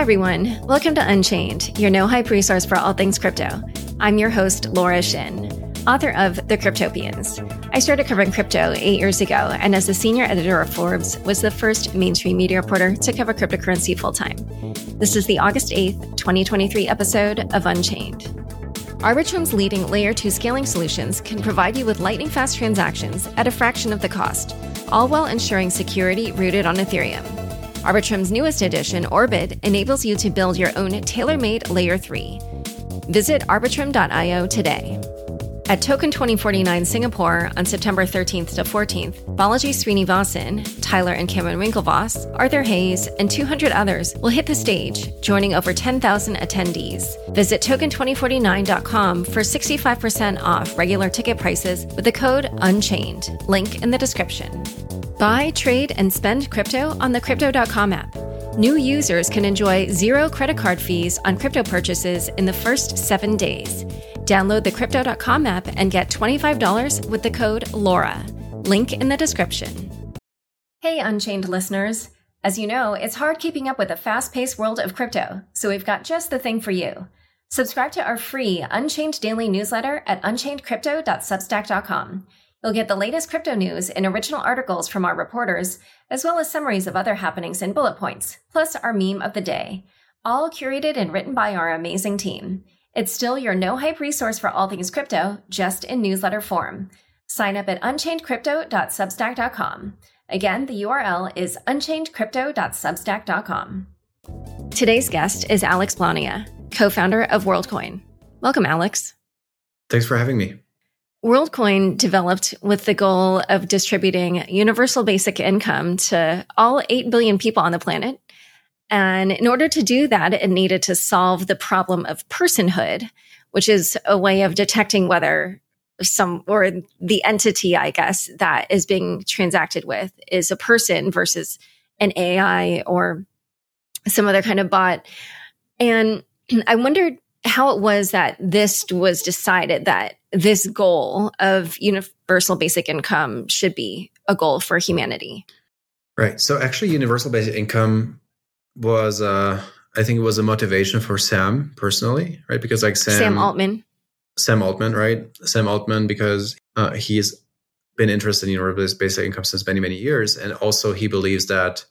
Hi, everyone. Welcome to Unchained, your no hype resource for all things crypto. I'm your host, Laura Shin, author of The Cryptopians. I started covering crypto eight years ago, and as the senior editor of Forbes, was the first mainstream media reporter to cover cryptocurrency full time. This is the August 8th, 2023 episode of Unchained. Arbitrum's leading layer 2 scaling solutions can provide you with lightning fast transactions at a fraction of the cost, all while ensuring security rooted on Ethereum. Arbitrum's newest edition, Orbit, enables you to build your own tailor made Layer 3. Visit arbitrum.io today. At Token 2049 Singapore on September 13th to 14th, Balaji Srinivasan, Tyler and Cameron Winklevoss, Arthur Hayes, and 200 others will hit the stage, joining over 10,000 attendees. Visit token2049.com for 65% off regular ticket prices with the code UNCHAINED. Link in the description. Buy, trade, and spend crypto on the Crypto.com app. New users can enjoy zero credit card fees on crypto purchases in the first seven days. Download the Crypto.com app and get $25 with the code LAURA. Link in the description. Hey, Unchained listeners. As you know, it's hard keeping up with the fast paced world of crypto, so we've got just the thing for you. Subscribe to our free Unchained daily newsletter at unchainedcrypto.substack.com. You'll get the latest crypto news and original articles from our reporters, as well as summaries of other happenings and bullet points, plus our meme of the day, all curated and written by our amazing team. It's still your no hype resource for all things crypto, just in newsletter form. Sign up at unchainedcrypto.substack.com. Again, the URL is unchainedcrypto.substack.com. Today's guest is Alex Blania, co founder of WorldCoin. Welcome, Alex. Thanks for having me. WorldCoin developed with the goal of distributing universal basic income to all 8 billion people on the planet. And in order to do that, it needed to solve the problem of personhood, which is a way of detecting whether some or the entity, I guess, that is being transacted with is a person versus an AI or some other kind of bot. And I wondered how it was that this was decided that this goal of universal basic income should be a goal for humanity. Right. So actually, universal basic income was, uh, I think, it was a motivation for Sam personally, right? Because like Sam, Sam Altman, Sam Altman, right? Sam Altman, because uh, he's been interested in universal basic income since many many years, and also he believes that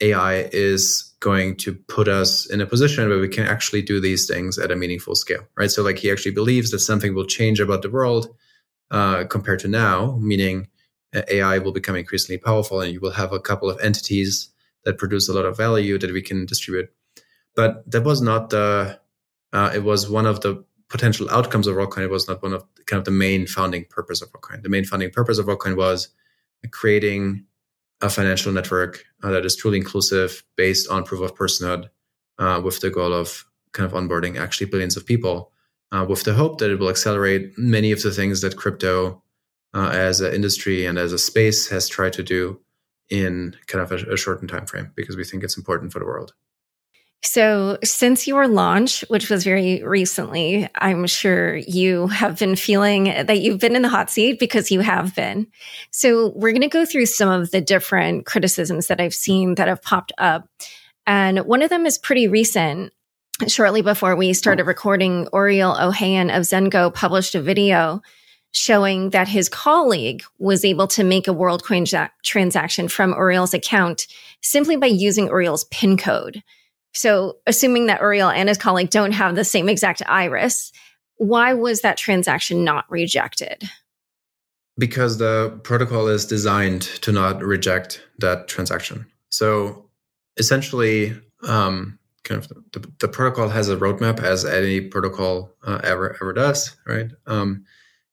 AI is going to put us in a position where we can actually do these things at a meaningful scale, right? So, like, he actually believes that something will change about the world uh, compared to now, meaning uh, AI will become increasingly powerful and you will have a couple of entities that produce a lot of value that we can distribute. But that was not the, uh, it was one of the potential outcomes of WorldCoin. It was not one of kind of the main founding purpose of WorldCoin. The main founding purpose of WorldCoin was creating a financial network uh, that is truly inclusive based on proof of personhood uh, with the goal of kind of onboarding actually billions of people uh, with the hope that it will accelerate many of the things that crypto uh, as an industry and as a space has tried to do in kind of a, a shortened time frame because we think it's important for the world. So, since your launch, which was very recently, I'm sure you have been feeling that you've been in the hot seat because you have been. So, we're going to go through some of the different criticisms that I've seen that have popped up. And one of them is pretty recent. Shortly before we started recording, Ouriel Ohayon of Zengo published a video showing that his colleague was able to make a WorldCoin transaction from Ouriel's account simply by using Ouriel's PIN code. So, assuming that Ouriel and his colleague don't have the same exact iris, why was that transaction not rejected? Because the protocol is designed to not reject that transaction. So, essentially, um, kind of the, the, protocol has a roadmap, as any protocol uh, ever ever does, right? Um,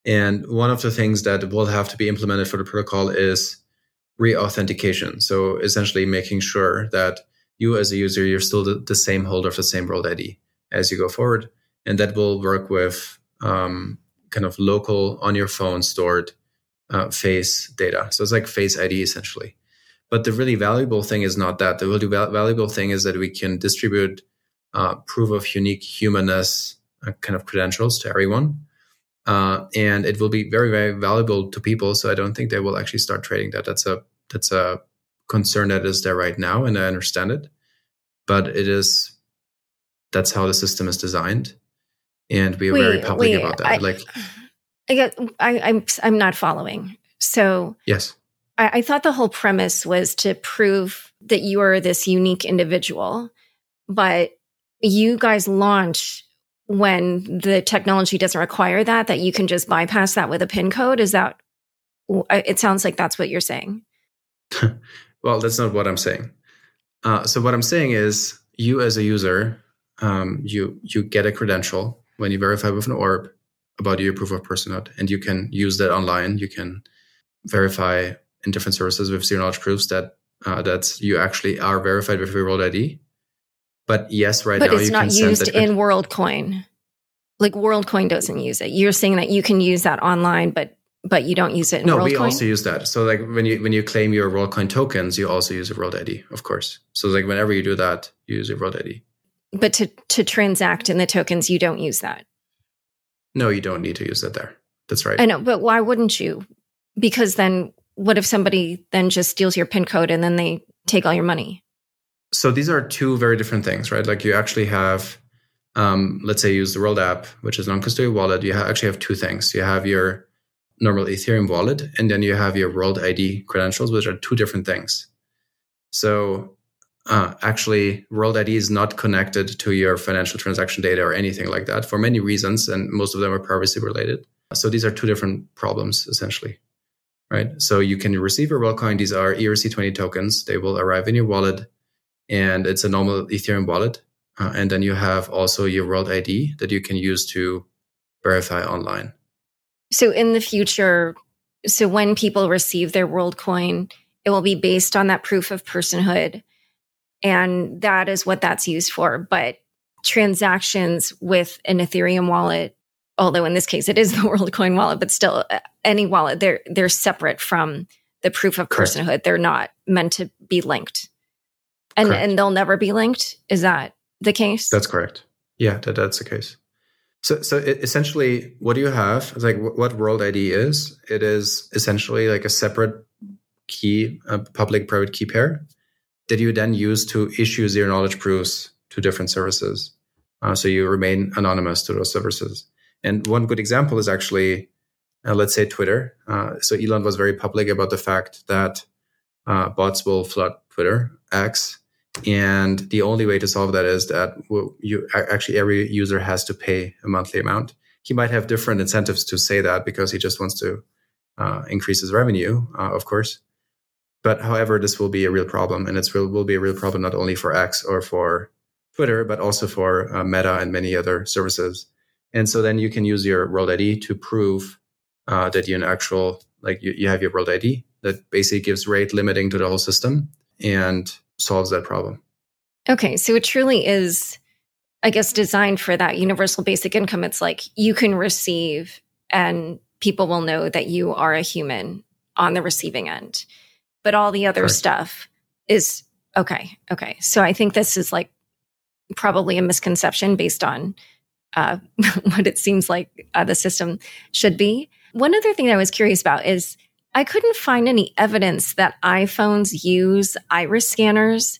and one of the things that will have to be implemented for the protocol is re-authentication. So, essentially, making sure that you as a user, you're still the, the same holder of the same world ID as you go forward. And that will work with um, kind of local on your phone stored uh, face data. So it's like face ID essentially. But the really valuable thing is not that. The really val- valuable thing is that we can distribute uh, proof of unique humanness uh, kind of credentials to everyone. Uh, and it will be very, very valuable to people. So I don't think they will actually start trading that. That's a that's a concern that is there right now, and I understand it. But it is that's how the system is designed, and we are wait, very public wait, about that. I, like, I get, I, I'm I'm not following. So yes, I, I thought the whole premise was to prove that you are this unique individual, but you guys launch when the technology doesn't require that, that you can just bypass that with a PIN code. Is that? It sounds like that's what you're saying. well, that's not what I'm saying. Uh, so what I'm saying is, you as a user, um, you you get a credential when you verify with an orb about your proof of personhood, and you can use that online. You can verify in different services with zero knowledge proofs that uh, that you actually are verified with your World ID. But yes, right but now it's not used in WorldCoin. Like WorldCoin doesn't use it. You're saying that you can use that online, but but you don't use it in no, we also use that. So like when you when you claim your WorldCoin tokens, you also use a World ID, of course. So like whenever you do that, you use a World ID. But to to transact in the tokens, you don't use that. No, you don't need to use that there. That's right. I know, but why wouldn't you? Because then what if somebody then just steals your PIN code and then they take all your money? So these are two very different things, right? Like you actually have um, let's say you use the World app, which is non-custodial wallet, you ha- actually have two things. You have your normal Ethereum wallet, and then you have your World ID credentials, which are two different things. So uh, actually, World ID is not connected to your financial transaction data or anything like that for many reasons, and most of them are privacy related. So these are two different problems essentially, right? So you can receive your WorldCoin. These are ERC20 tokens. They will arrive in your wallet, and it's a normal Ethereum wallet. Uh, and then you have also your World ID that you can use to verify online. So in the future, so when people receive their WorldCoin, it will be based on that proof of personhood. And that is what that's used for. But transactions with an Ethereum wallet, although in this case it is the WorldCoin wallet, but still uh, any wallet, they're they're separate from the proof of Correct. personhood. They're not meant to be linked. And correct. and they'll never be linked. Is that the case? That's correct. Yeah, that, that's the case. So, so essentially, what do you have? It's like what World ID is. It is essentially like a separate key, a public-private key pair that you then use to issue zero knowledge proofs to different services. Uh, so you remain anonymous to those services. And one good example is actually, uh, let's say Twitter. Uh, so Elon was very public about the fact that uh, bots will flood Twitter X and the only way to solve that is that you actually every user has to pay a monthly amount. He might have different incentives to say that because he just wants to uh, increase his revenue, uh, of course. But however, this will be a real problem, and it will, will be a real problem not only for X or for Twitter, but also for uh, Meta and many other services. And so then you can use your World ID to prove uh, that you're an actual, like you, you have your World ID that basically gives rate limiting to the whole system. And solves that problem. Okay, so it truly is, I guess, designed for that universal basic income. It's like you can receive, and people will know that you are a human on the receiving end. But all the other Correct. stuff is okay. Okay. So I think this is like probably a misconception based on uh, what it seems like uh, the system should be. One other thing that I was curious about is I couldn't find any evidence that iPhones use iris scanners.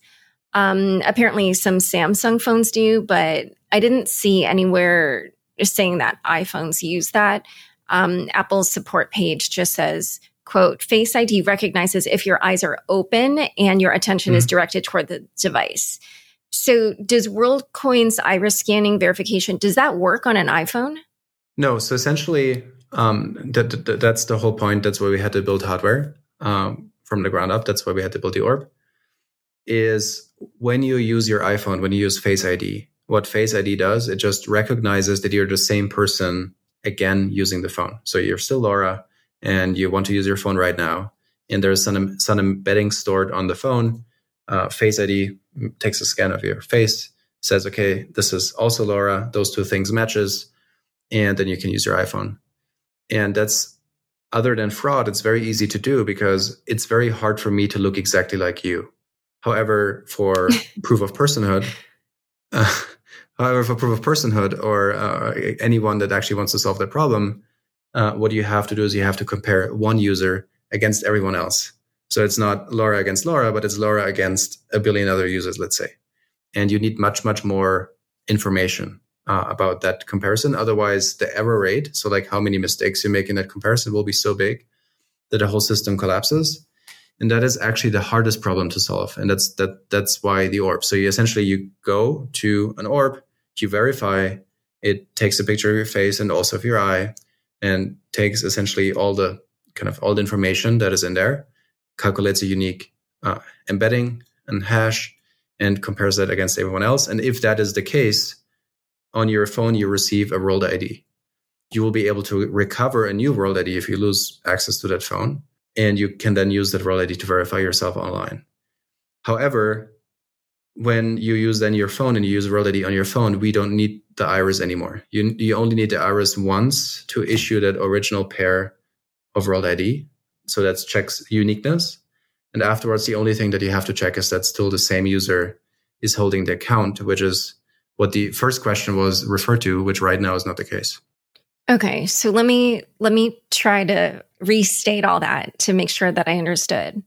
Um, apparently, some Samsung phones do, but I didn't see anywhere saying that iPhones use that. Um, Apple's support page just says, quote, Face ID recognizes if your eyes are open and your attention mm-hmm. is directed toward the device. So does WorldCoin's iris scanning verification, does that work on an iPhone? No. So essentially, um, that, that, that's the whole point. That's why we had to build hardware um, from the ground up. That's why we had to build the orb. Is when you use your iPhone, when you use Face ID, what Face ID does, it just recognizes that you're the same person again using the phone. So you're still Laura and you want to use your phone right now. And there's some, some embedding stored on the phone. Uh, face ID takes a scan of your face, says, okay, this is also Laura. Those two things matches. And then you can use your iPhone. And that's other than fraud, it's very easy to do because it's very hard for me to look exactly like you. However, for proof of personhood, uh, however, for proof of personhood or uh, anyone that actually wants to solve that problem, uh, what you have to do is you have to compare one user against everyone else. So it's not Laura against Laura, but it's Laura against a billion other users, let's say. And you need much, much more information uh, about that comparison. Otherwise, the error rate, so like how many mistakes you make in that comparison, will be so big that the whole system collapses. And that is actually the hardest problem to solve. And that's that that's why the orb. So you essentially you go to an orb, you verify, it takes a picture of your face and also of your eye, and takes essentially all the kind of all the information that is in there, calculates a unique uh, embedding and hash, and compares that against everyone else. And if that is the case, on your phone, you receive a world ID. You will be able to recover a new world ID if you lose access to that phone. And you can then use that world ID to verify yourself online. However, when you use then your phone and you use world ID on your phone, we don't need the iris anymore. You, you only need the iris once to issue that original pair of world ID. So that checks uniqueness. And afterwards, the only thing that you have to check is that still the same user is holding the account, which is what the first question was referred to, which right now is not the case. Okay, so let me let me try to restate all that to make sure that I understood.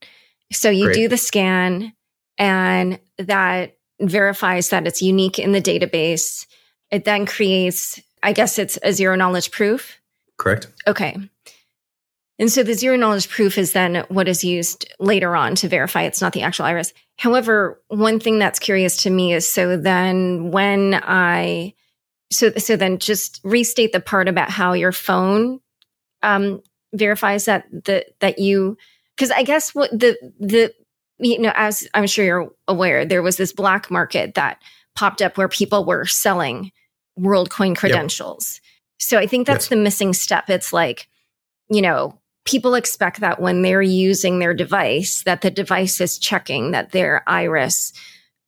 So you Great. do the scan and that verifies that it's unique in the database. It then creates, I guess it's a zero knowledge proof. Correct. Okay. And so the zero knowledge proof is then what is used later on to verify it's not the actual iris. However, one thing that's curious to me is so then when I, so, so then just restate the part about how your phone, um, verifies that, the, that you, cause I guess what the, the, you know, as I'm sure you're aware, there was this black market that popped up where people were selling WorldCoin credentials. Yep. So I think that's the missing step. It's like, you know, people expect that when they're using their device, that the device is checking that their iris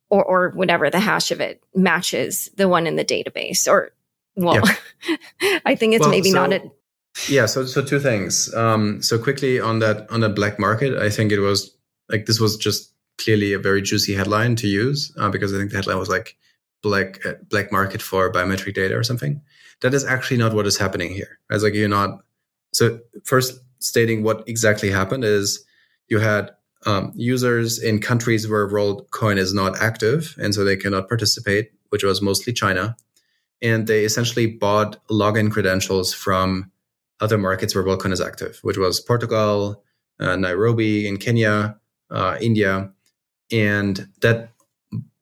or, or whatever the hash of it matches the one in the database. Or, well, yeah. I think it's well, maybe so, not a. Yeah. So, so two things. Um, so quickly on that, on the black market, I think it was like, this was just clearly a very juicy headline to use uh, because I think the headline was like black, uh, black market for biometric data or something. That is actually not what is happening here. It's like you're not. So first, stating what exactly happened is you had um, users in countries where WorldCoin is not active, and so they cannot participate, which was mostly China. And they essentially bought login credentials from other markets where WorldCoin is active, which was Portugal, uh, Nairobi in Kenya, uh, India. And that,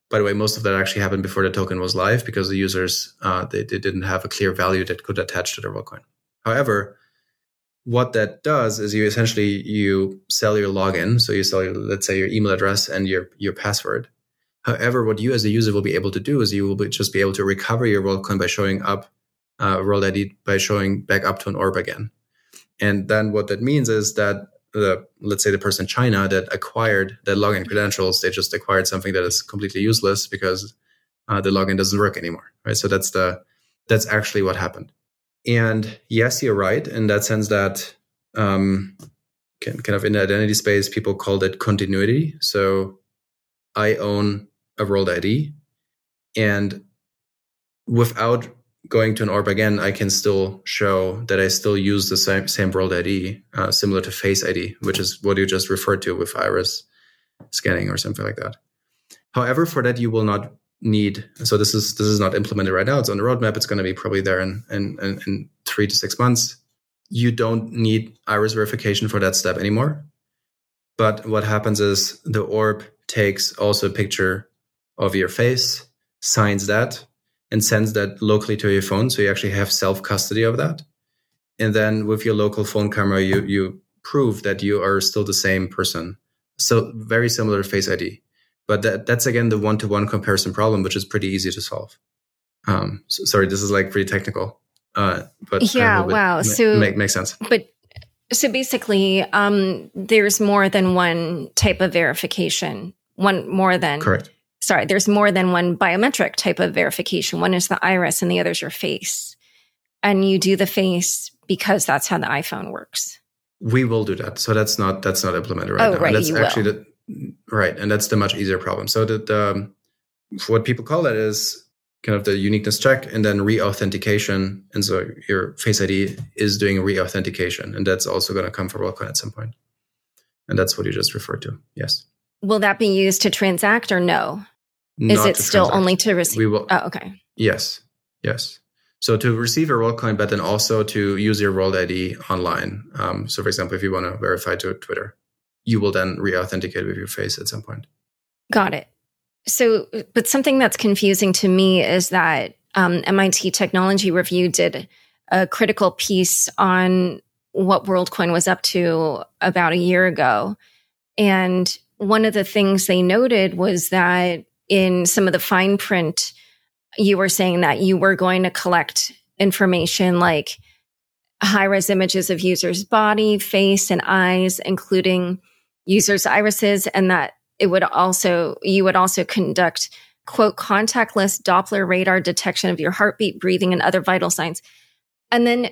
by the way, most of that actually happened before the token was live because the users, uh, they, they didn't have a clear value that could attach to their WorldCoin. However, what that does is you essentially you sell your login. So you sell your let's say your email address and your your password. However what you as a user will be able to do is you will be, just be able to recover your worldcoin by showing up uh, world id by showing back up to an orb again. And then what that means is that the let's say the person in china that acquired the login credentials they just acquired something that is completely useless because uh, the login doesn't work anymore right? So that's the that's actually what happened and yes, you're right in that sense that um, kind of in the identity space, people called it continuity. So I own a world ID, and without going to an orb again, I can still show that I still use the same same world ID, uh, similar to Face ID, which is what you just referred to with iris scanning or something like that. However, for that you will not need. So this is this is not implemented right now. It's on the roadmap. It's going to be probably there in, in, in, in three to six months. You don't need iris verification for that step anymore. But what happens is the orb takes also a picture of your face, signs that, and sends that locally to your phone. So you actually have self custody of that. And then with your local phone camera, you you prove that you are still the same person. So very similar to Face ID. But that, that's again the one to one comparison problem, which is pretty easy to solve. Um, so, sorry, this is like pretty technical. Uh, but yeah, wow. so make makes sense. But so basically, um, there's more than one type of verification. One more than correct. Sorry, there's more than one biometric type of verification. One is the iris, and the other is your face. And you do the face because that's how the iPhone works. We will do that. So that's not that's not implemented right oh, now. Right, that's you actually will. the Right, and that's the much easier problem. So that what people call that is kind of the uniqueness check and then re-authentication. And so your Face ID is doing re-authentication, and that's also going to come for WorldCoin at some point. And that's what you just referred to. Yes. Will that be used to transact or no? Not is it still transact. only to receive? We will. Oh, okay. Yes. Yes. So to receive your WorldCoin, but then also to use your World ID online. Um, so, for example, if you want to verify to Twitter, you will then re-authenticate with your face at some point. Got it. So, but something that's confusing to me is that um, MIT Technology Review did a critical piece on what WorldCoin was up to about a year ago, and one of the things they noted was that in some of the fine print you were saying that you were going to collect information like high res images of users' body, face, and eyes, including users' irises, and that it would also, you would also conduct quote, contactless Doppler radar detection of your heartbeat, breathing, and other vital signs. And then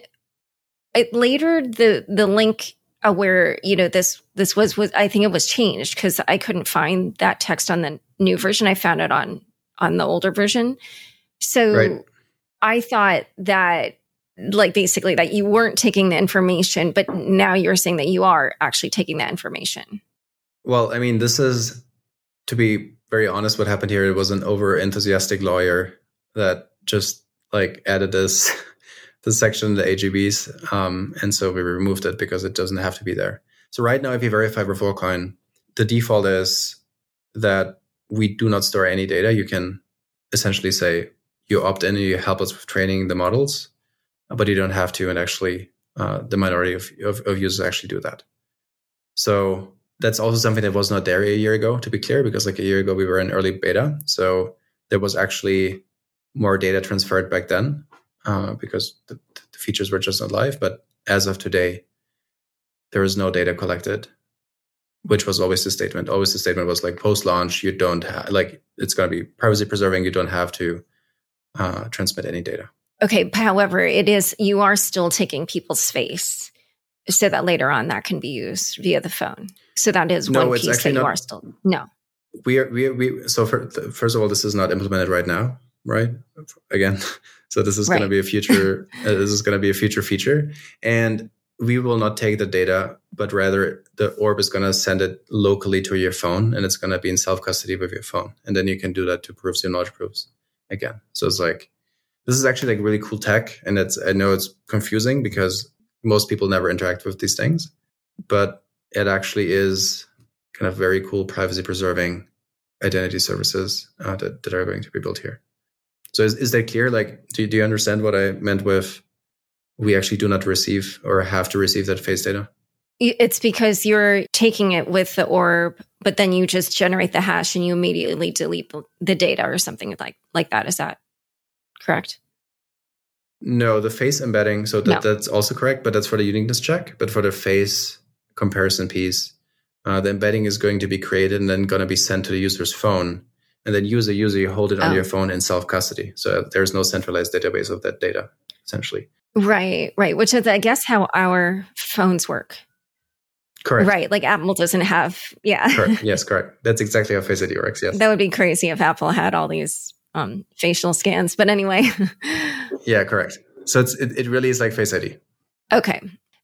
it later, the, the link uh, where, you know, this, this was, was, I think it was changed because I couldn't find that text on the new version. I found it on, on the older version. So right. I thought that like basically that you weren't taking the information, but now you're saying that you are actually taking that information. Well, I mean, this is to be very honest, what happened here, it was an over enthusiastic lawyer that just like added this this section in the AGBs. Um, and so we removed it because it doesn't have to be there. So right now, if you verify with WorldCoin, the default is that we do not store any data. You can essentially say, you opt in and you help us with training the models, but you don't have to. And actually, uh, the minority of, of, of, users actually do that. So that's also something that was not there a year ago, to be clear, because like a year ago we were in early beta. So there was actually more data transferred back then uh, because the, the features were just not live. But as of today, there is no data collected which was always the statement. Always the statement was like post launch, you don't have like it's going to be privacy preserving. You don't have to uh, transmit any data. Okay. However, it is, you are still taking people's face so that later on that can be used via the phone. So that is no, one piece that you are still, no. We are, we, are, we, so for, first of all, this is not implemented right now, right? Again. So this is right. going to be a future, uh, this is going to be a future feature. And we will not take the data, but rather the orb is going to send it locally to your phone and it's going to be in self custody with your phone. And then you can do that to prove zero knowledge proofs again. So it's like this is actually like really cool tech, and it's I know it's confusing because most people never interact with these things, but it actually is kind of very cool privacy preserving identity services uh, that, that are going to be built here. So is, is that clear? Like, do, do you understand what I meant with we actually do not receive or have to receive that face data? It's because you're taking it with the orb, but then you just generate the hash and you immediately delete the data or something like like that. Is that correct? No, the face embedding. So that, no. that's also correct, but that's for the uniqueness check. But for the face comparison piece, uh, the embedding is going to be created and then going to be sent to the user's phone. And then user user you hold it on oh. your phone in self custody. So there's no centralized database of that data, essentially. Right, right. Which is, I guess, how our phones work. Correct. Right. Like Apple doesn't have, yeah. correct. Yes, correct. That's exactly how Face ID works. Yes. That would be crazy if Apple had all these um, facial scans. But anyway. yeah, correct. So it's, it, it really is like Face ID. Okay.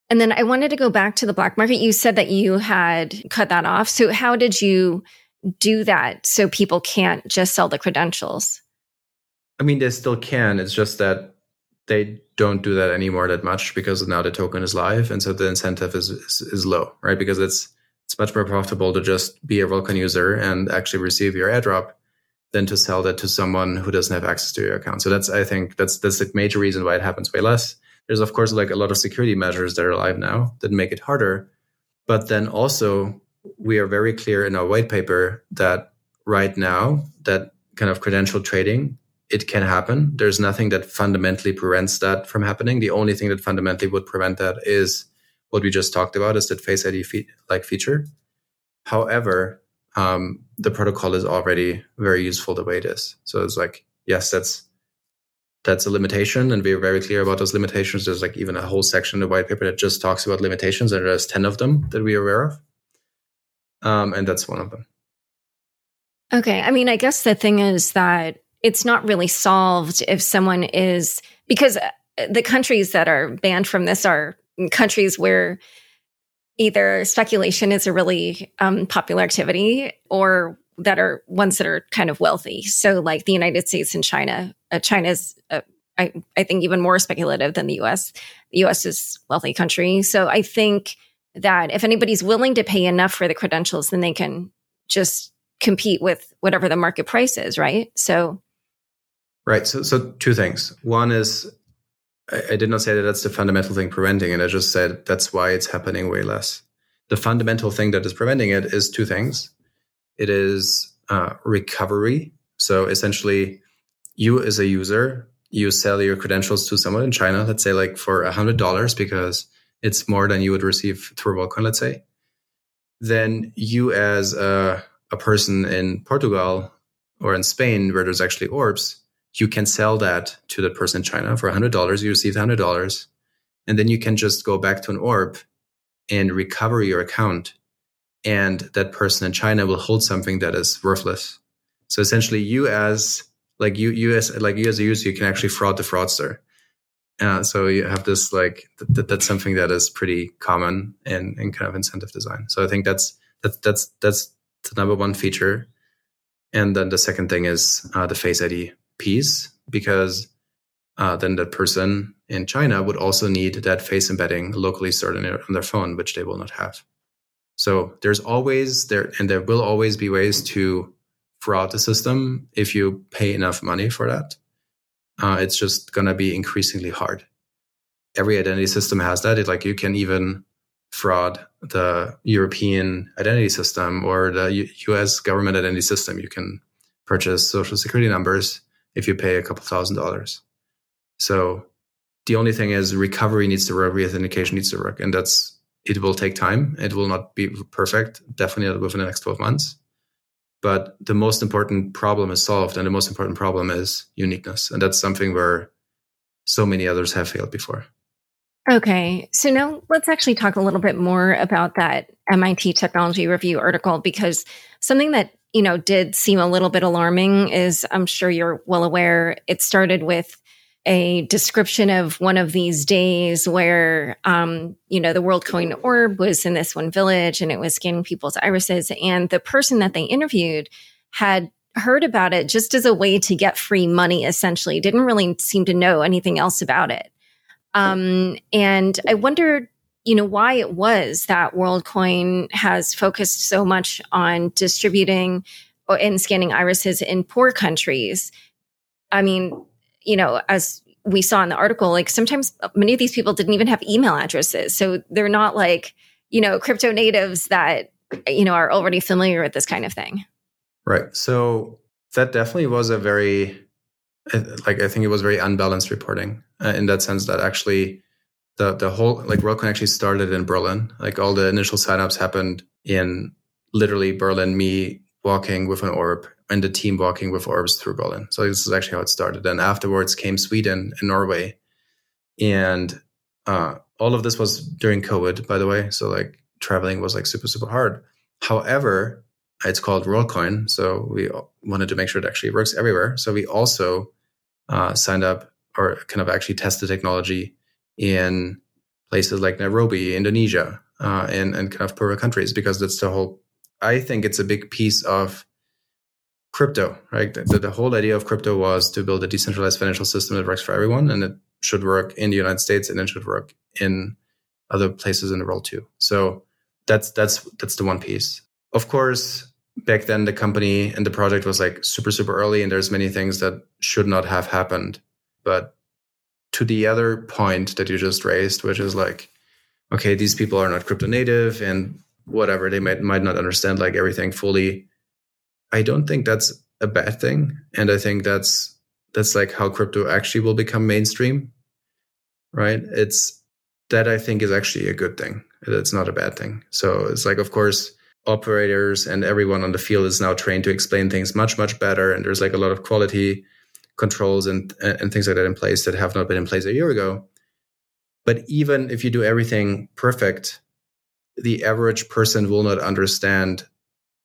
And then I wanted to go back to the black market. You said that you had cut that off. So how did you do that so people can't just sell the credentials? I mean, they still can. It's just that they don't do that anymore that much because now the token is live, and so the incentive is is, is low, right? Because it's it's much more profitable to just be a WorldCoin user and actually receive your airdrop than to sell that to someone who doesn't have access to your account. So that's I think that's that's the major reason why it happens way less. There's of course like a lot of security measures that are live now that make it harder, but then also we are very clear in our white paper that right now that kind of credential trading it can happen. There's nothing that fundamentally prevents that from happening. The only thing that fundamentally would prevent that is what we just talked about is that Face ID fe- like feature. However, um, the protocol is already very useful the way it is. So it's like, yes, that's that's a limitation, and we're very clear about those limitations. There's like even a whole section in the white paper that just talks about limitations, and there's ten of them that we're aware of, um, and that's one of them. Okay, I mean, I guess the thing is that it's not really solved if someone is because uh, the countries that are banned from this are countries where either speculation is a really um, popular activity or that are ones that are kind of wealthy. So like the United States and China. Uh, China's uh, I, I think even more speculative than the US. The US is wealthy country. So I think that if anybody's willing to pay enough for the credentials, then they can just compete with whatever the market price is, right? So Right. So so two things. One is I, I did not say that that's the fundamental thing preventing it. I just said that's why it's happening way less. The fundamental thing that is preventing it is two things. It is uh, recovery. So essentially, you as a user you sell your credentials to someone in China, let's say like for a hundred dollars because it's more than you would receive through WorldCoin, let's say, then you as a, a person in Portugal or in Spain where there's actually orbs, you can sell that to the person in China for a hundred dollars. You receive hundred dollars, and then you can just go back to an orb and recover your account, and that person in China will hold something that is worthless. So essentially, you as like you you as like you as a user you can actually fraud the fraudster uh, so you have this like th- that's something that is pretty common in in kind of incentive design so i think that's that's that's that's the number one feature and then the second thing is uh, the face id piece because uh, then that person in china would also need that face embedding locally stored on their, on their phone which they will not have so there's always there and there will always be ways to fraud the system if you pay enough money for that. Uh, it's just going to be increasingly hard. Every identity system has that. It, like you can even fraud the European identity system or the U- US government identity system. You can purchase social security numbers if you pay a couple thousand dollars. So the only thing is recovery needs to work, reauthentication needs to work. And that's, it will take time. It will not be perfect, definitely within the next 12 months but the most important problem is solved and the most important problem is uniqueness and that's something where so many others have failed before okay so now let's actually talk a little bit more about that mit technology review article because something that you know did seem a little bit alarming is i'm sure you're well aware it started with a description of one of these days where, um, you know, the WorldCoin orb was in this one village and it was scanning people's irises. And the person that they interviewed had heard about it just as a way to get free money, essentially, didn't really seem to know anything else about it. Um, and I wondered, you know, why it was that WorldCoin has focused so much on distributing and scanning irises in poor countries. I mean, you know, as we saw in the article, like sometimes many of these people didn't even have email addresses. So they're not like, you know, crypto natives that, you know, are already familiar with this kind of thing. Right. So that definitely was a very, like, I think it was very unbalanced reporting uh, in that sense that actually the, the whole, like, WorldCoin actually started in Berlin. Like, all the initial signups happened in literally Berlin, me walking with an orb and the team walking with orbs through Berlin. So this is actually how it started. And afterwards came Sweden and Norway. And uh, all of this was during COVID, by the way. So like traveling was like super, super hard. However, it's called WorldCoin. So we wanted to make sure it actually works everywhere. So we also uh, signed up or kind of actually test the technology in places like Nairobi, Indonesia, uh, and, and kind of poorer countries because that's the whole, I think it's a big piece of crypto, right? The, the, whole idea of crypto was to build a decentralized financial system that works for everyone, and it should work in the United States, and it should work in other places in the world too. So that's that's that's the one piece. Of course, back then the company and the project was like super super early, and there's many things that should not have happened. But to the other point that you just raised, which is like, okay, these people are not crypto native and whatever they might might not understand like everything fully I don't think that's a bad thing. And I think that's that's like how crypto actually will become mainstream. Right? It's that I think is actually a good thing. It's not a bad thing. So it's like of course operators and everyone on the field is now trained to explain things much, much better. And there's like a lot of quality controls and and things like that in place that have not been in place a year ago. But even if you do everything perfect, the average person will not understand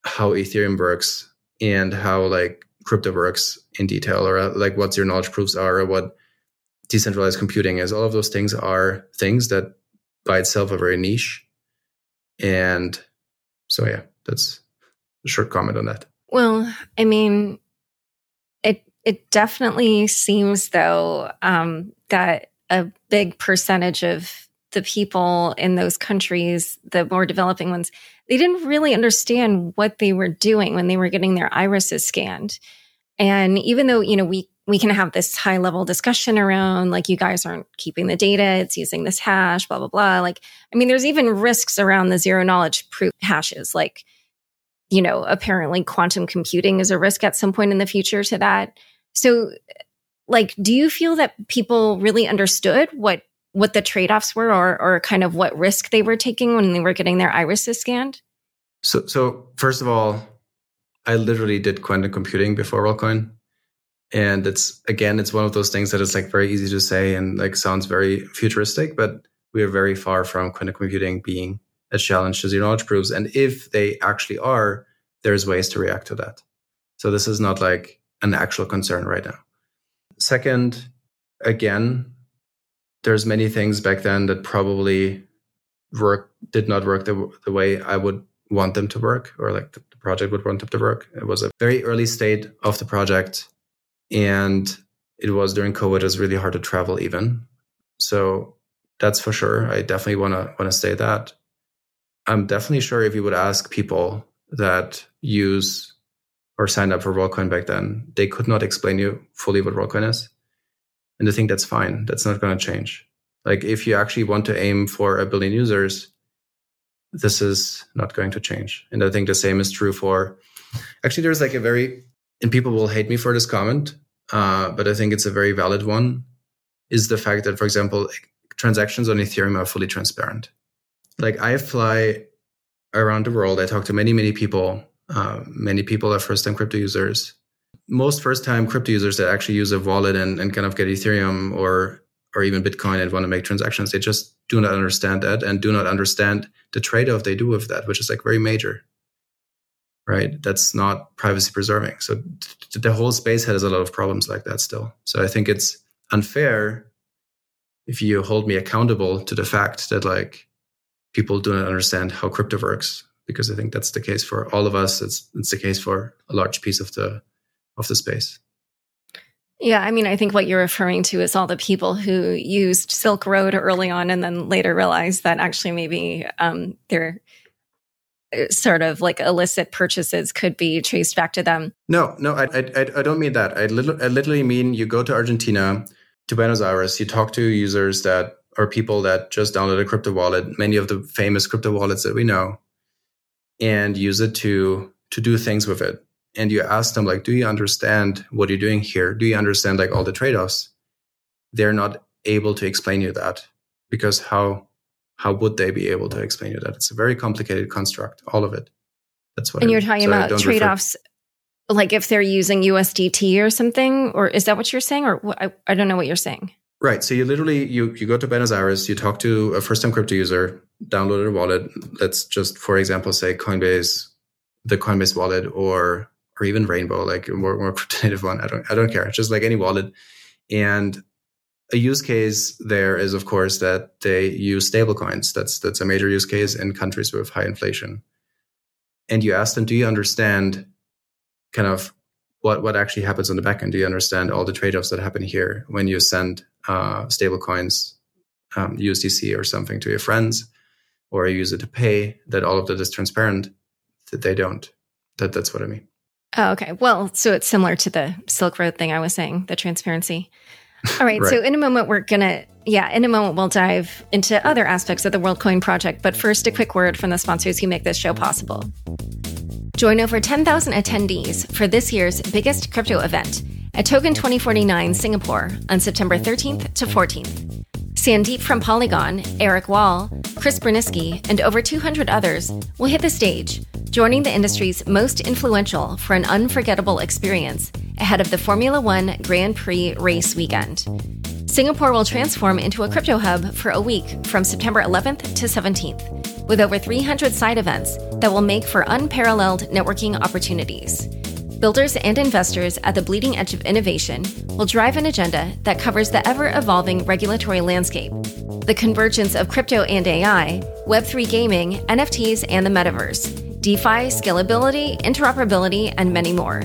how Ethereum works and how like crypto works in detail or uh, like what zero knowledge proofs are or what decentralized computing is. All of those things are things that by itself are very niche. And so yeah that's a short comment on that. Well, I mean, it it definitely seems though um, that a big percentage of the people in those countries, the more developing ones, they didn't really understand what they were doing when they were getting their irises scanned. And even though, you know, we we can have this high level discussion around like you guys aren't keeping the data, it's using this hash, blah blah blah. Like I mean there's even risks around the zero knowledge proof hashes like you know, apparently quantum computing is a risk at some point in the future to that. So like do you feel that people really understood what what the trade-offs were or or kind of what risk they were taking when they were getting their irises scanned? So so first of all, I literally did quantum computing before WorldCoin. And it's again, it's one of those things that is like very easy to say and like sounds very futuristic, but we are very far from quantum computing being a challenge to zero knowledge proofs. And if they actually are, there's ways to react to that. So this is not like an actual concern right now. Second, again, there's many things back then that probably work did not work the, the way I would want them to work or like the, the project would want them to work. It was a very early state of the project and it was during COVID. It was really hard to travel even. So that's for sure. I definitely want to want to say that. I'm definitely sure if you would ask people that use or signed up for WorldCoin back then, they could not explain you fully what WorldCoin is. And I think that's fine. That's not going to change. Like if you actually want to aim for a billion users, this is not going to change. And I think the same is true for actually there's like a very and people will hate me for this comment, uh, but I think it's a very valid one, is the fact that, for example, transactions on Ethereum are fully transparent. Like I fly around the world, I talk to many, many people. Uh, many people are first time crypto users. Most first time crypto users that actually use a wallet and, and kind of get Ethereum or or even Bitcoin and want to make transactions, they just do not understand that and do not understand the trade off they do with that, which is like very major right? That's not privacy preserving. So the whole space has a lot of problems like that still. So I think it's unfair if you hold me accountable to the fact that like people do not understand how crypto works because I think that's the case for all of us. It's it's the case for a large piece of the of the space. Yeah, I mean, I think what you're referring to is all the people who used Silk Road early on and then later realized that actually maybe um, they're sort of like illicit purchases could be traced back to them. No, no, I, I, I don't mean that. I, li- I literally mean you go to Argentina, to Buenos Aires, you talk to users that are people that just download a crypto wallet, many of the famous crypto wallets that we know, and use it to to do things with it. And you ask them like, do you understand what you're doing here? Do you understand like all the trade-offs? They're not able to explain you that because how how would they be able to explain you that? It's a very complicated construct, all of it. That's what. And I you're talking so about trade offs, like if they're using USDT or something, or is that what you're saying? Or I, I don't know what you're saying. Right. So you literally you you go to Buenos Aires, you talk to a first time crypto user, download a wallet. Let's just, for example, say Coinbase, the Coinbase wallet, or or even Rainbow, like a more more crypto native one. I don't I don't care. Just like any wallet, and a use case there is, of course, that they use stablecoins. That's that's a major use case in countries with high inflation. And you ask them, do you understand kind of what what actually happens on the back end? Do you understand all the trade-offs that happen here when you send uh, stablecoins, um, USDC or something to your friends, or you use it to pay? That all of that is transparent. That they don't. That that's what I mean. Oh, okay. Well, so it's similar to the Silk Road thing I was saying, the transparency. All right, right. So in a moment, we're going to, yeah, in a moment, we'll dive into other aspects of the WorldCoin project. But first, a quick word from the sponsors who make this show possible. Join over 10,000 attendees for this year's biggest crypto event at Token 2049 Singapore on September 13th to 14th. Sandeep from Polygon, Eric Wall, Chris Burniske, and over 200 others will hit the stage, joining the industry's most influential for an unforgettable experience ahead of the Formula One Grand Prix race weekend. Singapore will transform into a crypto hub for a week from September 11th to 17th, with over 300 side events that will make for unparalleled networking opportunities. Builders and investors at the bleeding edge of innovation will drive an agenda that covers the ever evolving regulatory landscape, the convergence of crypto and AI, Web3 gaming, NFTs, and the metaverse DeFi, scalability, interoperability, and many more.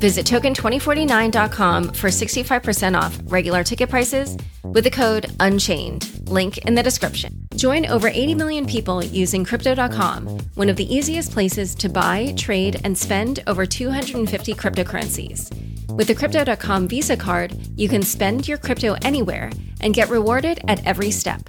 Visit token2049.com for 65% off regular ticket prices with the code UNCHAINED. Link in the description. Join over 80 million people using Crypto.com, one of the easiest places to buy, trade, and spend over 250 cryptocurrencies. With the Crypto.com Visa card, you can spend your crypto anywhere and get rewarded at every step.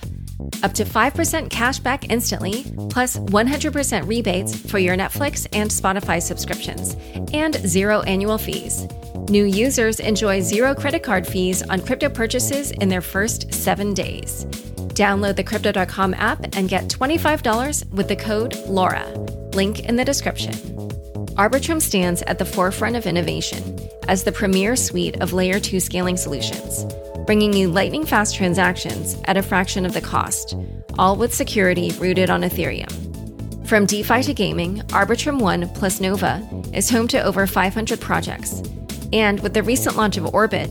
Up to 5% cash back instantly, plus 100% rebates for your Netflix and Spotify subscriptions, and zero annual fees. New users enjoy zero credit card fees on crypto purchases in their first seven days. Download the Crypto.com app and get $25 with the code LAURA. Link in the description. Arbitrum stands at the forefront of innovation as the premier suite of Layer 2 scaling solutions, bringing you lightning fast transactions at a fraction of the cost, all with security rooted on Ethereum. From DeFi to gaming, Arbitrum One plus Nova is home to over 500 projects. And with the recent launch of Orbit,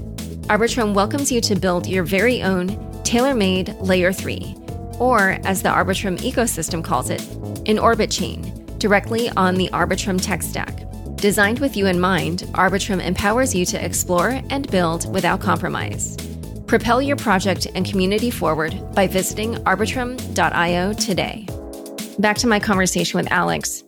Arbitrum welcomes you to build your very own tailor made Layer 3, or as the Arbitrum ecosystem calls it, an Orbit chain, directly on the Arbitrum tech stack. Designed with you in mind, Arbitrum empowers you to explore and build without compromise. Propel your project and community forward by visiting arbitrum.io today back to my conversation with Alex.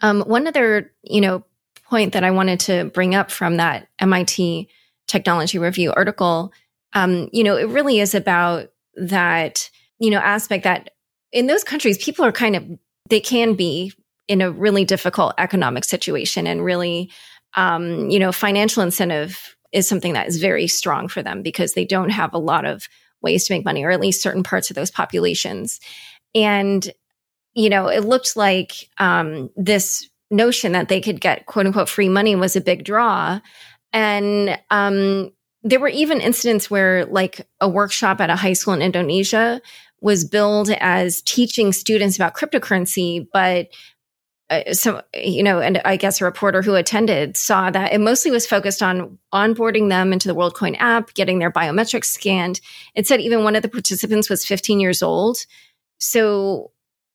Um, one other, you know, point that I wanted to bring up from that MIT Technology Review article, um, you know, it really is about that, you know, aspect that in those countries, people are kind of they can be in a really difficult economic situation, and really, um, you know, financial incentive is something that is very strong for them because they don't have a lot of ways to make money, or at least certain parts of those populations. And you know, it looked like um, this notion that they could get quote unquote free money was a big draw. And um, there were even incidents where, like, a workshop at a high school in Indonesia was billed as teaching students about cryptocurrency, but uh, so you know, and I guess a reporter who attended saw that it mostly was focused on onboarding them into the WorldCoin app, getting their biometrics scanned. It said even one of the participants was 15 years old. So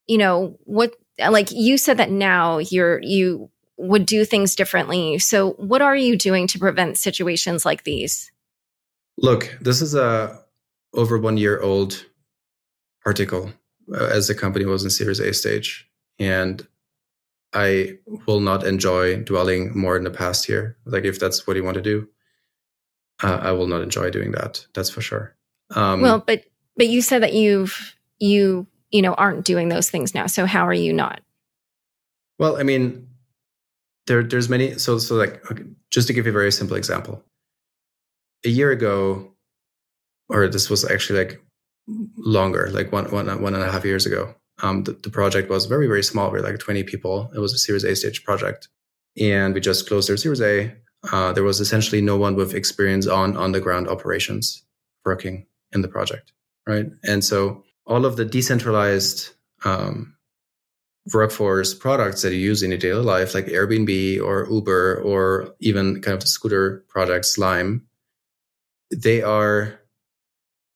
you know, what like you said that now you're you would do things differently. So what are you doing to prevent situations like these? Look, this is a over 1 year old article uh, as the company was in Series A stage and I will not enjoy dwelling more in the past here. Like if that's what you want to do, uh, I will not enjoy doing that. That's for sure. Um, well, but but you said that you've you you know, aren't doing those things now. So how are you not? Well, I mean, there there's many. So so like okay, just to give you a very simple example, a year ago, or this was actually like longer, like one one one and a half years ago. Um, the, the project was very very small. We are like 20 people. It was a Series A stage project, and we just closed our Series A. Uh, there was essentially no one with experience on on the ground operations working in the project, right? And so all of the decentralized um, workforce products that you use in your daily life, like Airbnb or Uber or even kind of the scooter project Slime, they are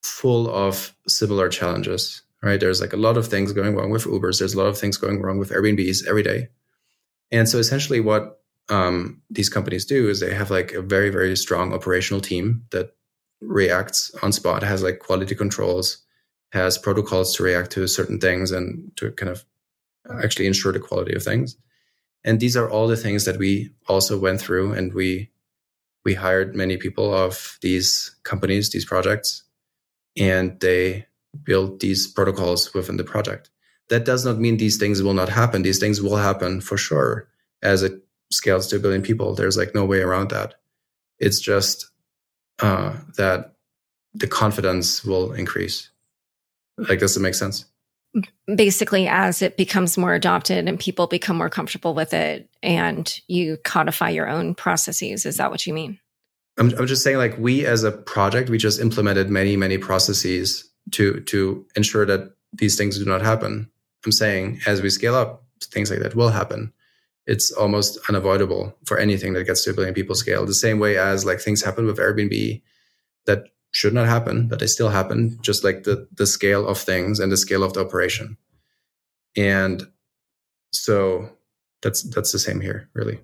full of similar challenges, right? There's like a lot of things going wrong with Ubers. There's a lot of things going wrong with Airbnbs every day. And so essentially what um, these companies do is they have like a very, very strong operational team that reacts on spot, has like quality controls, has protocols to react to certain things and to kind of actually ensure the quality of things. And these are all the things that we also went through and we we hired many people of these companies, these projects, and they build these protocols within the project. That does not mean these things will not happen. These things will happen for sure as it scales to a billion people. There's like no way around that. It's just uh, that the confidence will increase. Like, does it make sense? Basically, as it becomes more adopted and people become more comfortable with it, and you codify your own processes. Is that what you mean? I'm, I'm just saying, like, we as a project, we just implemented many, many processes to to ensure that these things do not happen. I'm saying, as we scale up, things like that will happen. It's almost unavoidable for anything that gets to a billion people scale. The same way as like things happen with Airbnb that should not happen, but they still happen, just like the, the scale of things and the scale of the operation. And so that's that's the same here, really.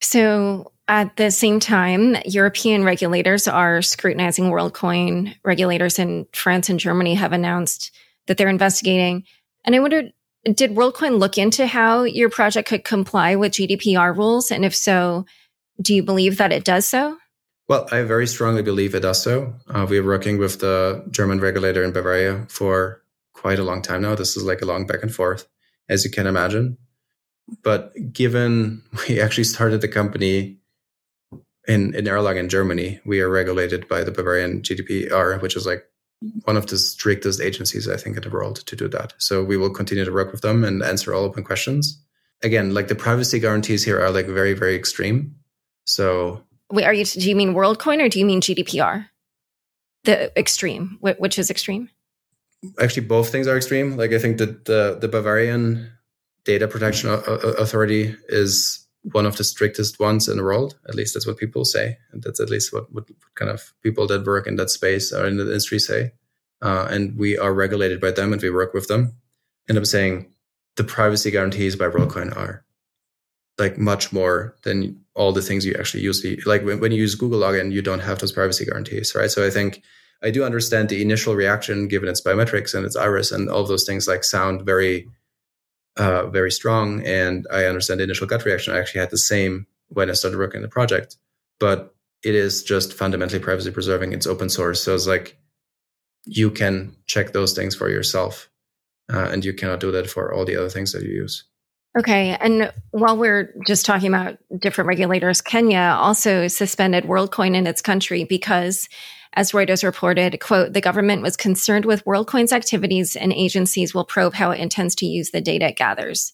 So at the same time, European regulators are scrutinizing WorldCoin. Regulators in France and Germany have announced that they're investigating. And I wondered, did WorldCoin look into how your project could comply with GDPR rules? And if so, do you believe that it does so? Well, I very strongly believe it does so. Uh, we're working with the German regulator in Bavaria for quite a long time now. This is like a long back and forth, as you can imagine. But given we actually started the company in, in Erlangen, Germany, we are regulated by the Bavarian GDPR, which is like one of the strictest agencies, I think, in the world to do that. So we will continue to work with them and answer all open questions. Again, like the privacy guarantees here are like very, very extreme. So Wait, are you? Do you mean WorldCoin or do you mean GDPR? The extreme, which is extreme? Actually, both things are extreme. Like I think that the the Bavarian Data Protection Authority is one of the strictest ones in the world. At least that's what people say, and that's at least what, what kind of people that work in that space or in the industry say. Uh, and we are regulated by them, and we work with them. And I'm saying the privacy guarantees by WorldCoin are like much more than all the things you actually use. Like when, when you use Google login, you don't have those privacy guarantees, right? So I think I do understand the initial reaction given its biometrics and its iris and all those things like sound very, uh, very strong. And I understand the initial gut reaction. I actually had the same when I started working on the project, but it is just fundamentally privacy preserving. It's open source. So it's like you can check those things for yourself. Uh, and you cannot do that for all the other things that you use. Okay. And while we're just talking about different regulators, Kenya also suspended WorldCoin in its country because, as Reuters reported, quote, the government was concerned with WorldCoin's activities and agencies will probe how it intends to use the data it gathers.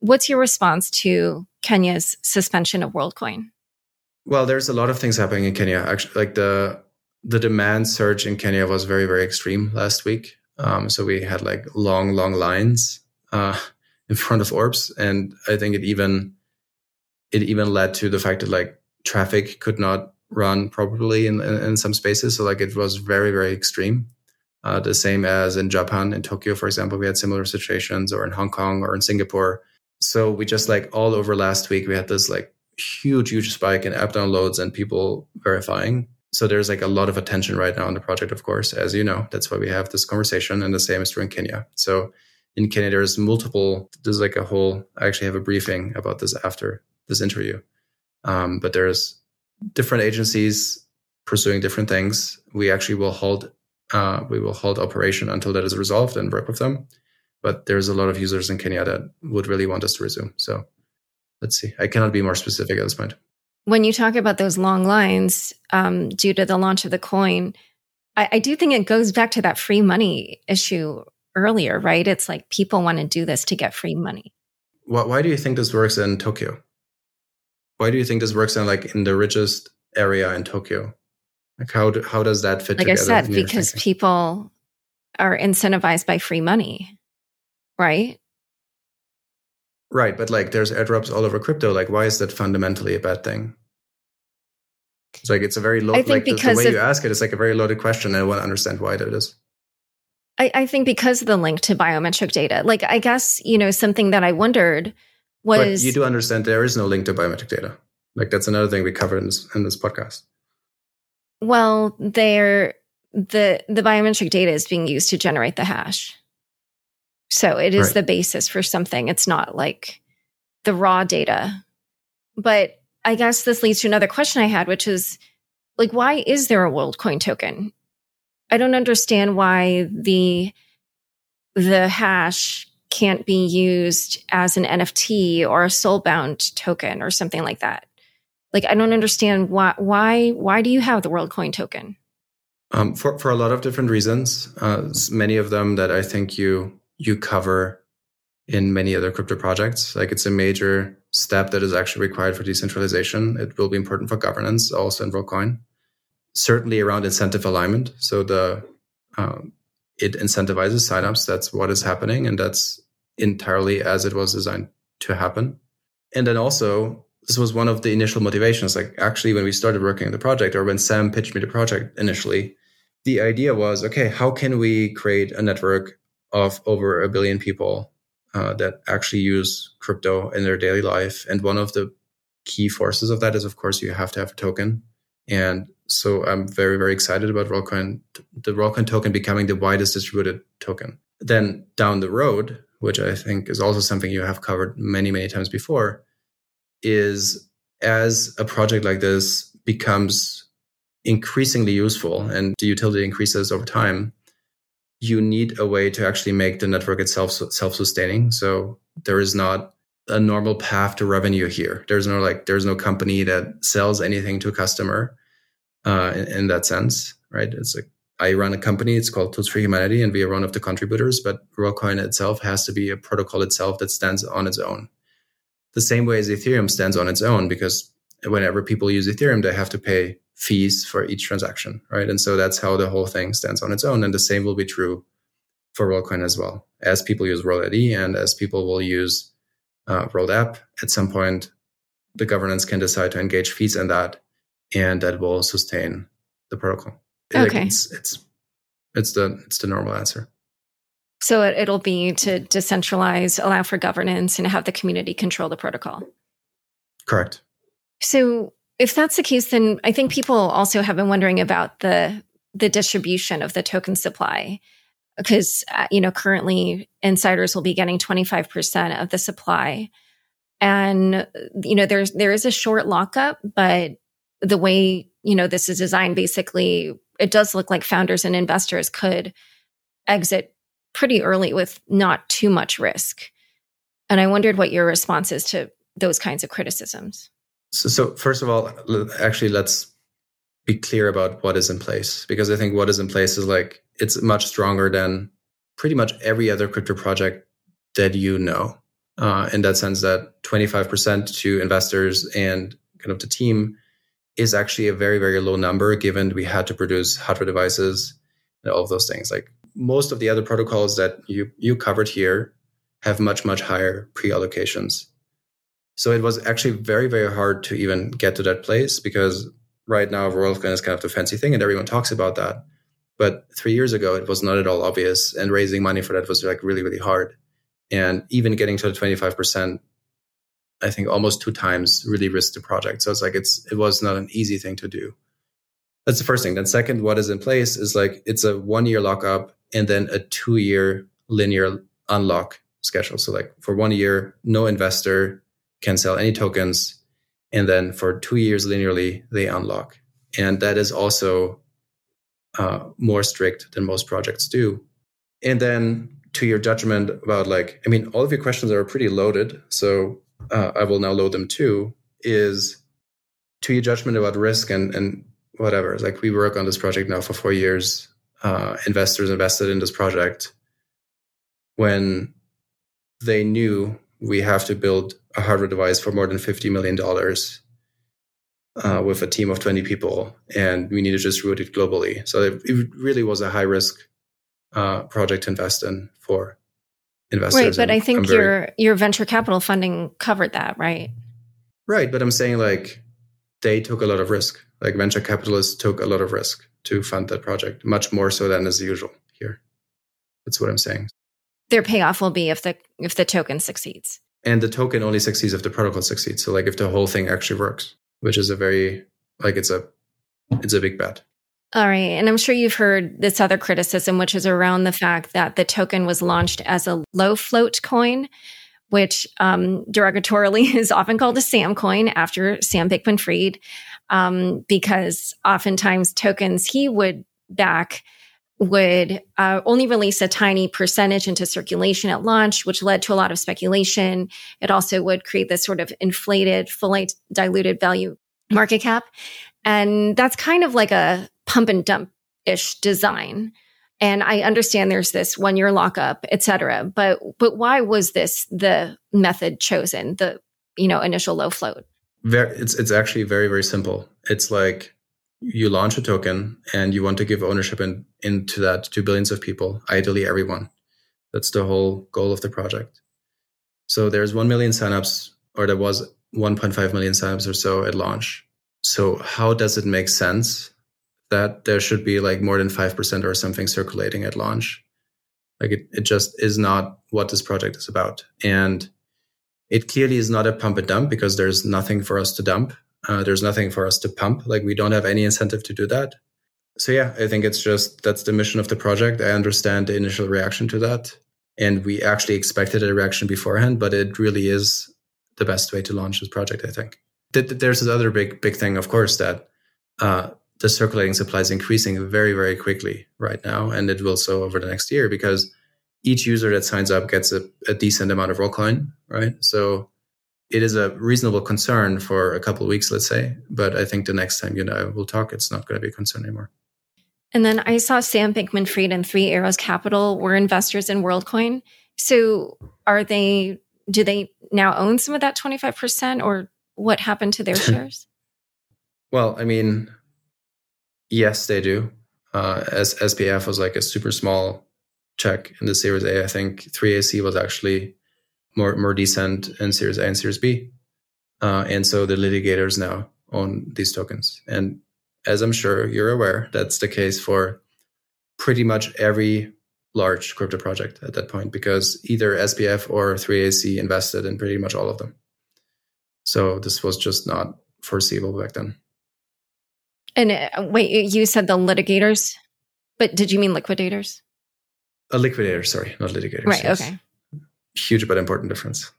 What's your response to Kenya's suspension of WorldCoin? Well, there's a lot of things happening in Kenya. Actually, like the the demand surge in Kenya was very, very extreme last week. Um, so we had like long, long lines. Uh, in front of orbs and i think it even it even led to the fact that like traffic could not run properly in, in, in some spaces. So like it was very very extreme uh, the same as in japan in tokyo for example we had similar situations or in hong kong or in singapore. So we just like all over last week we had this like huge huge spike in app downloads and people verifying. So there's like a lot of attention right now on the project of course as you know. That's why we have this conversation and the same is true in kenya. So in Kenya, there's multiple, there's like a whole, I actually have a briefing about this after this interview. Um, but there's different agencies pursuing different things. We actually will hold, uh, we will hold operation until that is resolved and work with them. But there's a lot of users in Kenya that would really want us to resume. So let's see. I cannot be more specific at this point. When you talk about those long lines um, due to the launch of the coin, I, I do think it goes back to that free money issue earlier, right? It's like people want to do this to get free money. Why, why do you think this works in Tokyo? Why do you think this works in like in the richest area in Tokyo? Like how do, how does that fit like together? I said, because people are incentivized by free money, right? Right, but like there's airdrops all over crypto. Like, why is that fundamentally a bad thing? It's like it's a very low. I think like because the, the way of, you ask it, it's like a very loaded question. and I want to understand why that is. I, I think because of the link to biometric data, like I guess, you know, something that I wondered But you do understand there is no link to biometric data. Like that's another thing we covered in this in this podcast. Well, there the the biometric data is being used to generate the hash. So it is right. the basis for something. It's not like the raw data. But I guess this leads to another question I had, which is like, why is there a WorldCoin token? I don't understand why the the hash can't be used as an NFT or a soulbound token or something like that. Like I don't understand why why why do you have the WorldCoin token? Um, for for a lot of different reasons, uh, many of them that I think you you cover in many other crypto projects. Like it's a major step that is actually required for decentralization. It will be important for governance, also in WorldCoin certainly around incentive alignment. So the um, it incentivizes signups. That's what is happening, and that's entirely as it was designed to happen. And then also, this was one of the initial motivations. Like actually, when we started working on the project, or when Sam pitched me the project initially, the idea was, okay, how can we create a network of over a billion people uh, that actually use crypto in their daily life. And one of the key forces of that is, of course, you have to have a token. And so I'm very, very excited about WorldCoin, the WorldCoin token becoming the widest distributed token. Then down the road, which I think is also something you have covered many, many times before, is as a project like this becomes increasingly useful and the utility increases over time, you need a way to actually make the network itself self-sustaining. So there is not a normal path to revenue here. There's no like there's no company that sells anything to a customer uh, in, in, that sense, right? It's like I run a company. It's called Tools for Humanity, and we are one of the contributors. But WorldCoin itself has to be a protocol itself that stands on its own, the same way as Ethereum stands on its own. Because whenever people use Ethereum, they have to pay fees for each transaction, right? And so that's how the whole thing stands on its own. And the same will be true for WorldCoin as well. As people use ID and as people will use uh, App at some point, the governance can decide to engage fees in that, and that will sustain the protocol. Okay, it's, it's it's the it's the normal answer. So it, will be to decentralize, allow for governance, and have the community control the protocol. Correct. So if that's the case, then I think people also have been wondering about the the distribution of the token supply because uh, you know currently insiders will be getting 25% of the supply and you know there's there is a short lockup but the way you know this is designed basically it does look like founders and investors could exit pretty early with not too much risk and i wondered what your response is to those kinds of criticisms so, so first of all, actually, let's be clear about what is in place because I think what is in place is like it's much stronger than pretty much every other crypto project that you know. Uh, in that sense, that 25% to investors and kind of the team is actually a very, very low number given we had to produce hardware devices and all of those things. Like most of the other protocols that you, you covered here have much, much higher pre allocations. So it was actually very, very hard to even get to that place because right now WorldCoin is kind of the fancy thing and everyone talks about that. But three years ago, it was not at all obvious. And raising money for that was like really, really hard. And even getting to the 25%, I think almost two times really risked the project. So it's like, it's, it was not an easy thing to do. That's the first thing. Then second, what is in place is like, it's a one year lockup and then a two year linear unlock schedule. So like for one year, no investor can sell any tokens. And then for two years linearly, they unlock. And that is also uh, more strict than most projects do. And then to your judgment about like, I mean, all of your questions are pretty loaded. So uh, I will now load them too. Is to your judgment about risk and, and whatever. It's like we work on this project now for four years. Uh, investors invested in this project when they knew we have to build a hardware device for more than $50 million uh, with a team of 20 people, and we need to distribute it globally. So it, it really was a high risk uh, project to invest in for investors. Right, but I think very, your your venture capital funding covered that, right? Right, but I'm saying like they took a lot of risk. Like venture capitalists took a lot of risk to fund that project, much more so than is usual here. That's what I'm saying. Their payoff will be if the if the token succeeds and the token only succeeds if the protocol succeeds so like if the whole thing actually works which is a very like it's a it's a big bet all right and i'm sure you've heard this other criticism which is around the fact that the token was launched as a low float coin which um, derogatorily is often called a sam coin after sam bankman fried um, because oftentimes tokens he would back would uh, only release a tiny percentage into circulation at launch, which led to a lot of speculation. It also would create this sort of inflated, fully diluted value market cap. And that's kind of like a pump and dump ish design. And I understand there's this one year lockup, et cetera. But, but why was this the method chosen, the, you know, initial low float? Very, it's, it's actually very, very simple. It's like you launch a token and you want to give ownership in, into that to billions of people, ideally everyone. That's the whole goal of the project. So there's 1 million signups, or there was 1.5 million signups or so at launch. So how does it make sense that there should be like more than 5% or something circulating at launch? Like it, it just is not what this project is about. And it clearly is not a pump and dump because there's nothing for us to dump. Uh, there's nothing for us to pump. Like we don't have any incentive to do that. So yeah, I think it's just that's the mission of the project. I understand the initial reaction to that. And we actually expected a reaction beforehand, but it really is the best way to launch this project, I think. There's this other big, big thing, of course, that uh, the circulating supply is increasing very, very quickly right now. And it will so over the next year because each user that signs up gets a, a decent amount of Worldcoin, right? So it is a reasonable concern for a couple of weeks, let's say. But I think the next time you know we'll talk, it's not going to be a concern anymore. And then I saw Sam Bankman Fried and Three Arrows Capital were investors in WorldCoin. So are they, do they now own some of that 25% or what happened to their shares? well, I mean, yes, they do. Uh, as SBF was like a super small check in the Series A. I think 3AC was actually more more decent in Series A and Series B. Uh, and so the litigators now own these tokens. And as I'm sure you're aware, that's the case for pretty much every large crypto project at that point because either SBF or 3AC invested in pretty much all of them. So this was just not foreseeable back then. And uh, wait, you said the litigators, but did you mean liquidators? A liquidator, sorry, not litigators. Right. Yes. Okay. Huge but important difference.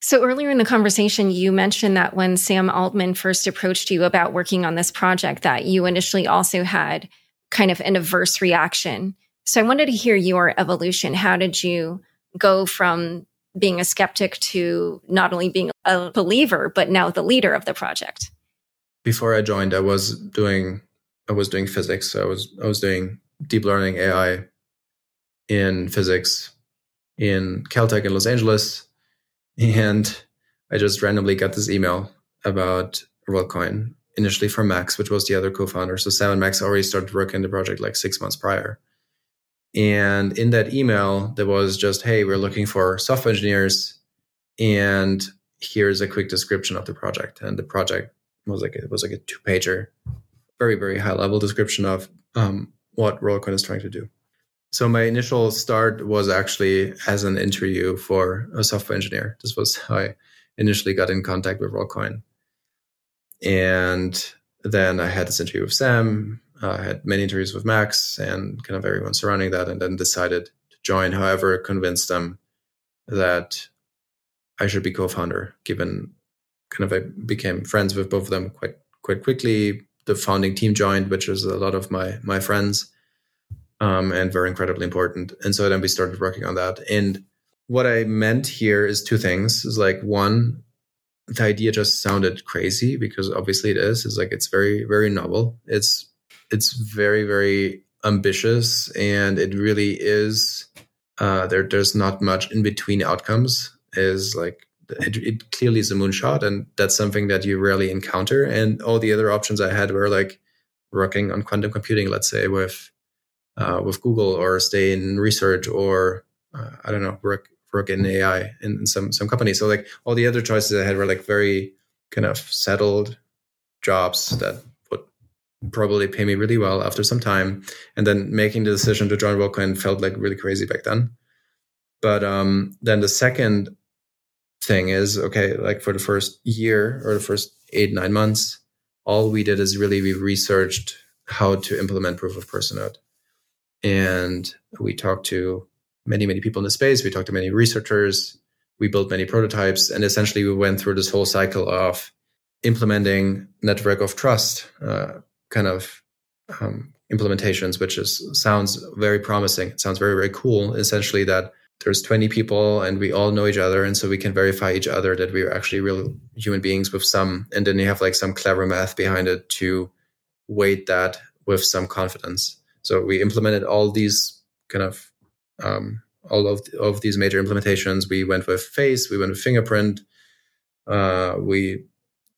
So earlier in the conversation, you mentioned that when Sam Altman first approached you about working on this project, that you initially also had kind of an adverse reaction. So I wanted to hear your evolution. How did you go from being a skeptic to not only being a believer, but now the leader of the project? Before I joined, I was doing I was doing physics. I was I was doing deep learning AI in physics in Caltech in Los Angeles and I just randomly got this email about WorldCoin, initially from Max, which was the other co-founder. So Sam and Max already started working on the project like six months prior. And in that email, there was just, hey, we're looking for software engineers. And here's a quick description of the project. And the project was like it was like a two pager, very, very high level description of um, what WorldCoin is trying to do. So my initial start was actually as an interview for a software engineer. This was how I initially got in contact with WorldCoin. And then I had this interview with Sam. Uh, I had many interviews with Max and kind of everyone surrounding that, and then decided to join. However, convinced them that I should be co-founder, given kind of I became friends with both of them quite quite quickly. The founding team joined, which was a lot of my my friends um, and very incredibly important. And so then we started working on that. And what I meant here is two things: is like one, the idea just sounded crazy because obviously it is. It's like it's very very novel. It's it's very very ambitious, and it really is. Uh, there there's not much in between outcomes. Is like it, it, clearly is a moonshot, and that's something that you rarely encounter. And all the other options I had were like working on quantum computing, let's say, with uh, with Google or stay in research or uh, I don't know work work in AI in, in, some some companies. So like all the other choices I had were like very kind of settled jobs that would probably pay me really well after some time. And then making the decision to join WorldCoin felt like really crazy back then. But um, then the second thing is okay, like for the first year or the first eight nine months, all we did is really we researched how to implement proof of personhood and we talked to many, many people in the space. We talked to many researchers. We built many prototypes. And essentially, we went through this whole cycle of implementing network of trust uh, kind of um, implementations, which is sounds very promising. It sounds very, very cool. Essentially, that there's 20 people and we all know each other. And so we can verify each other that we're actually real human beings with some, and then you have like some clever math behind it to weight that with some confidence. So we implemented all these kind of um, all of of these major implementations. We went with face, we went with fingerprint. Uh, we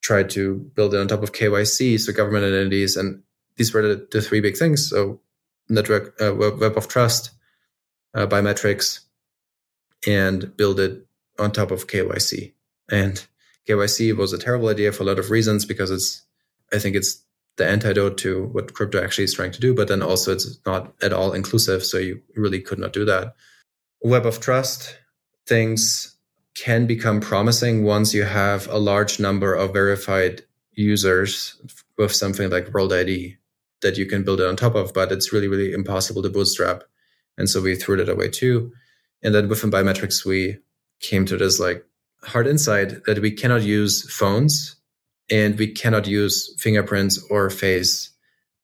tried to build it on top of KYC, so government identities, and these were the, the three big things. So network, uh, web, web, of trust, uh, biometrics, and build it on top of KYC. And KYC was a terrible idea for a lot of reasons because it's, I think it's the antidote to what crypto actually is trying to do, but then also it's not at all inclusive. So you really could not do that. web of trust, things can become promising once you have a large number of verified users with something like World ID that you can build it on top of, but it's really, really impossible to bootstrap. And so we threw that away too. And then within biometrics, we came to this like hard insight that we cannot use phones and we cannot use fingerprints or face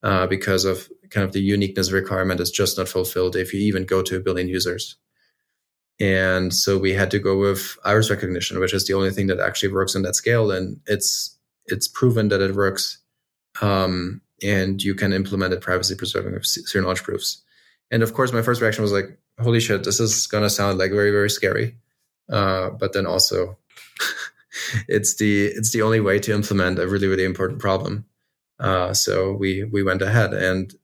uh, because of kind of the uniqueness requirement is just not fulfilled if you even go to a billion users. And so we had to go with iris recognition, which is the only thing that actually works on that scale. And it's it's proven that it works. Um, and you can implement it privacy preserving with zero knowledge proofs. And of course, my first reaction was like, holy shit, this is going to sound like very, very scary. Uh, but then also, it's the it's the only way to implement a really, really important problem. Uh, so we we went ahead and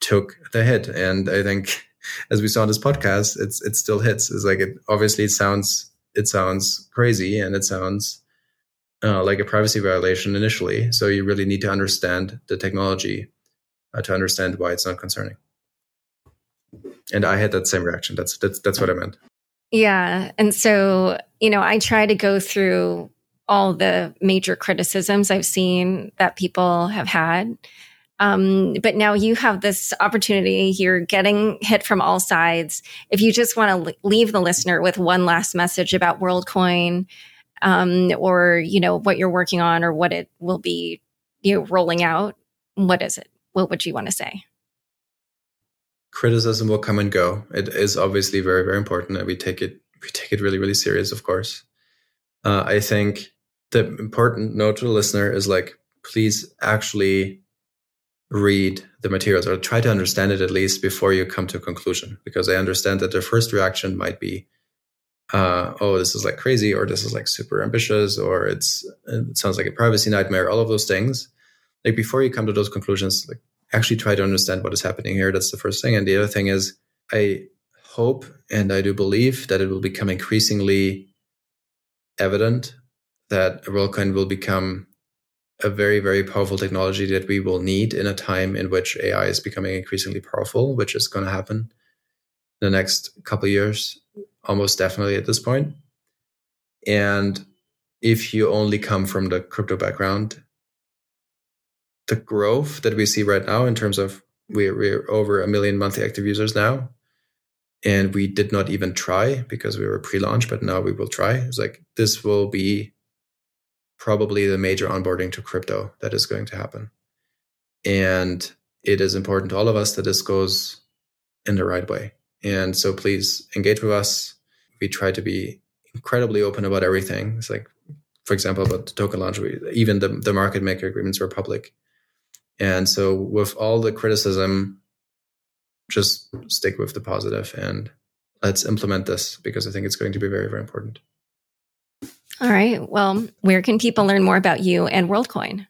took the hit. And I think, as we saw in this podcast, it's it still hits. It's like it obviously it sounds it sounds crazy and it sounds uh, like a privacy violation initially. So you really need to understand the technology uh, to understand why it's not concerning. And I had that same reaction. That's that's that's what I meant. Yeah, and so you know, I try to go through all the major criticisms I've seen that people have had. Um, but now you have this opportunity. You're getting hit from all sides. If you just want to leave the listener with one last message about WorldCoin, um, or you know what you're working on or what it will be you know rolling out what is it what would you want to say criticism will come and go it is obviously very very important and we take it we take it really really serious of course uh, i think the important note to the listener is like please actually read the materials or try to understand it at least before you come to a conclusion because i understand that the first reaction might be uh, oh, this is like crazy, or this is like super ambitious, or it's it sounds like a privacy nightmare. All of those things. Like before you come to those conclusions, like actually try to understand what is happening here. That's the first thing. And the other thing is, I hope and I do believe that it will become increasingly evident that WorldCoin will become a very, very powerful technology that we will need in a time in which AI is becoming increasingly powerful, which is going to happen in the next couple years almost definitely at this point. And if you only come from the crypto background, the growth that we see right now in terms of we're, we're over a million monthly active users now, and we did not even try because we were pre-launch, but now we will try. It's like this will be probably the major onboarding to crypto that is going to happen. And it is important to all of us that this goes in the right way. And so please engage with us. We try to be incredibly open about everything. It's like, for example, about the token launch, we, even the, the market maker agreements were public. And so with all the criticism, just stick with the positive and let's implement this because I think it's going to be very, very important. All right. Well, where can people learn more about you and WorldCoin?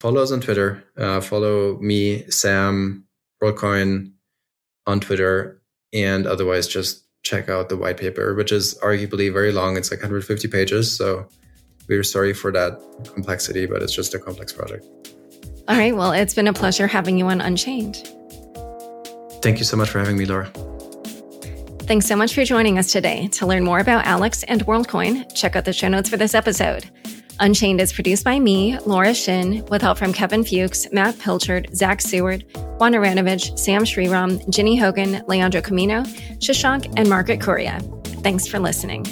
Follow us on Twitter. Uh, follow me, Sam, WorldCoin on Twitter and otherwise just check out the white paper, which is arguably very long. It's like 150 pages. So we're sorry for that complexity, but it's just a complex project. All right. Well, it's been a pleasure having you on Unchained. Thank you so much for having me, Laura. Thanks so much for joining us today. To learn more about Alex and WorldCoin, check out the show notes for this episode. Unchained is produced by me, Laura Shin, with help from Kevin Fuchs, Matt Pilchard, Zach Seward, Juan Aranovich, Sam Sriram, Ginny Hogan, Leandro Camino, Shashank, and Margaret Correa. Thanks for listening.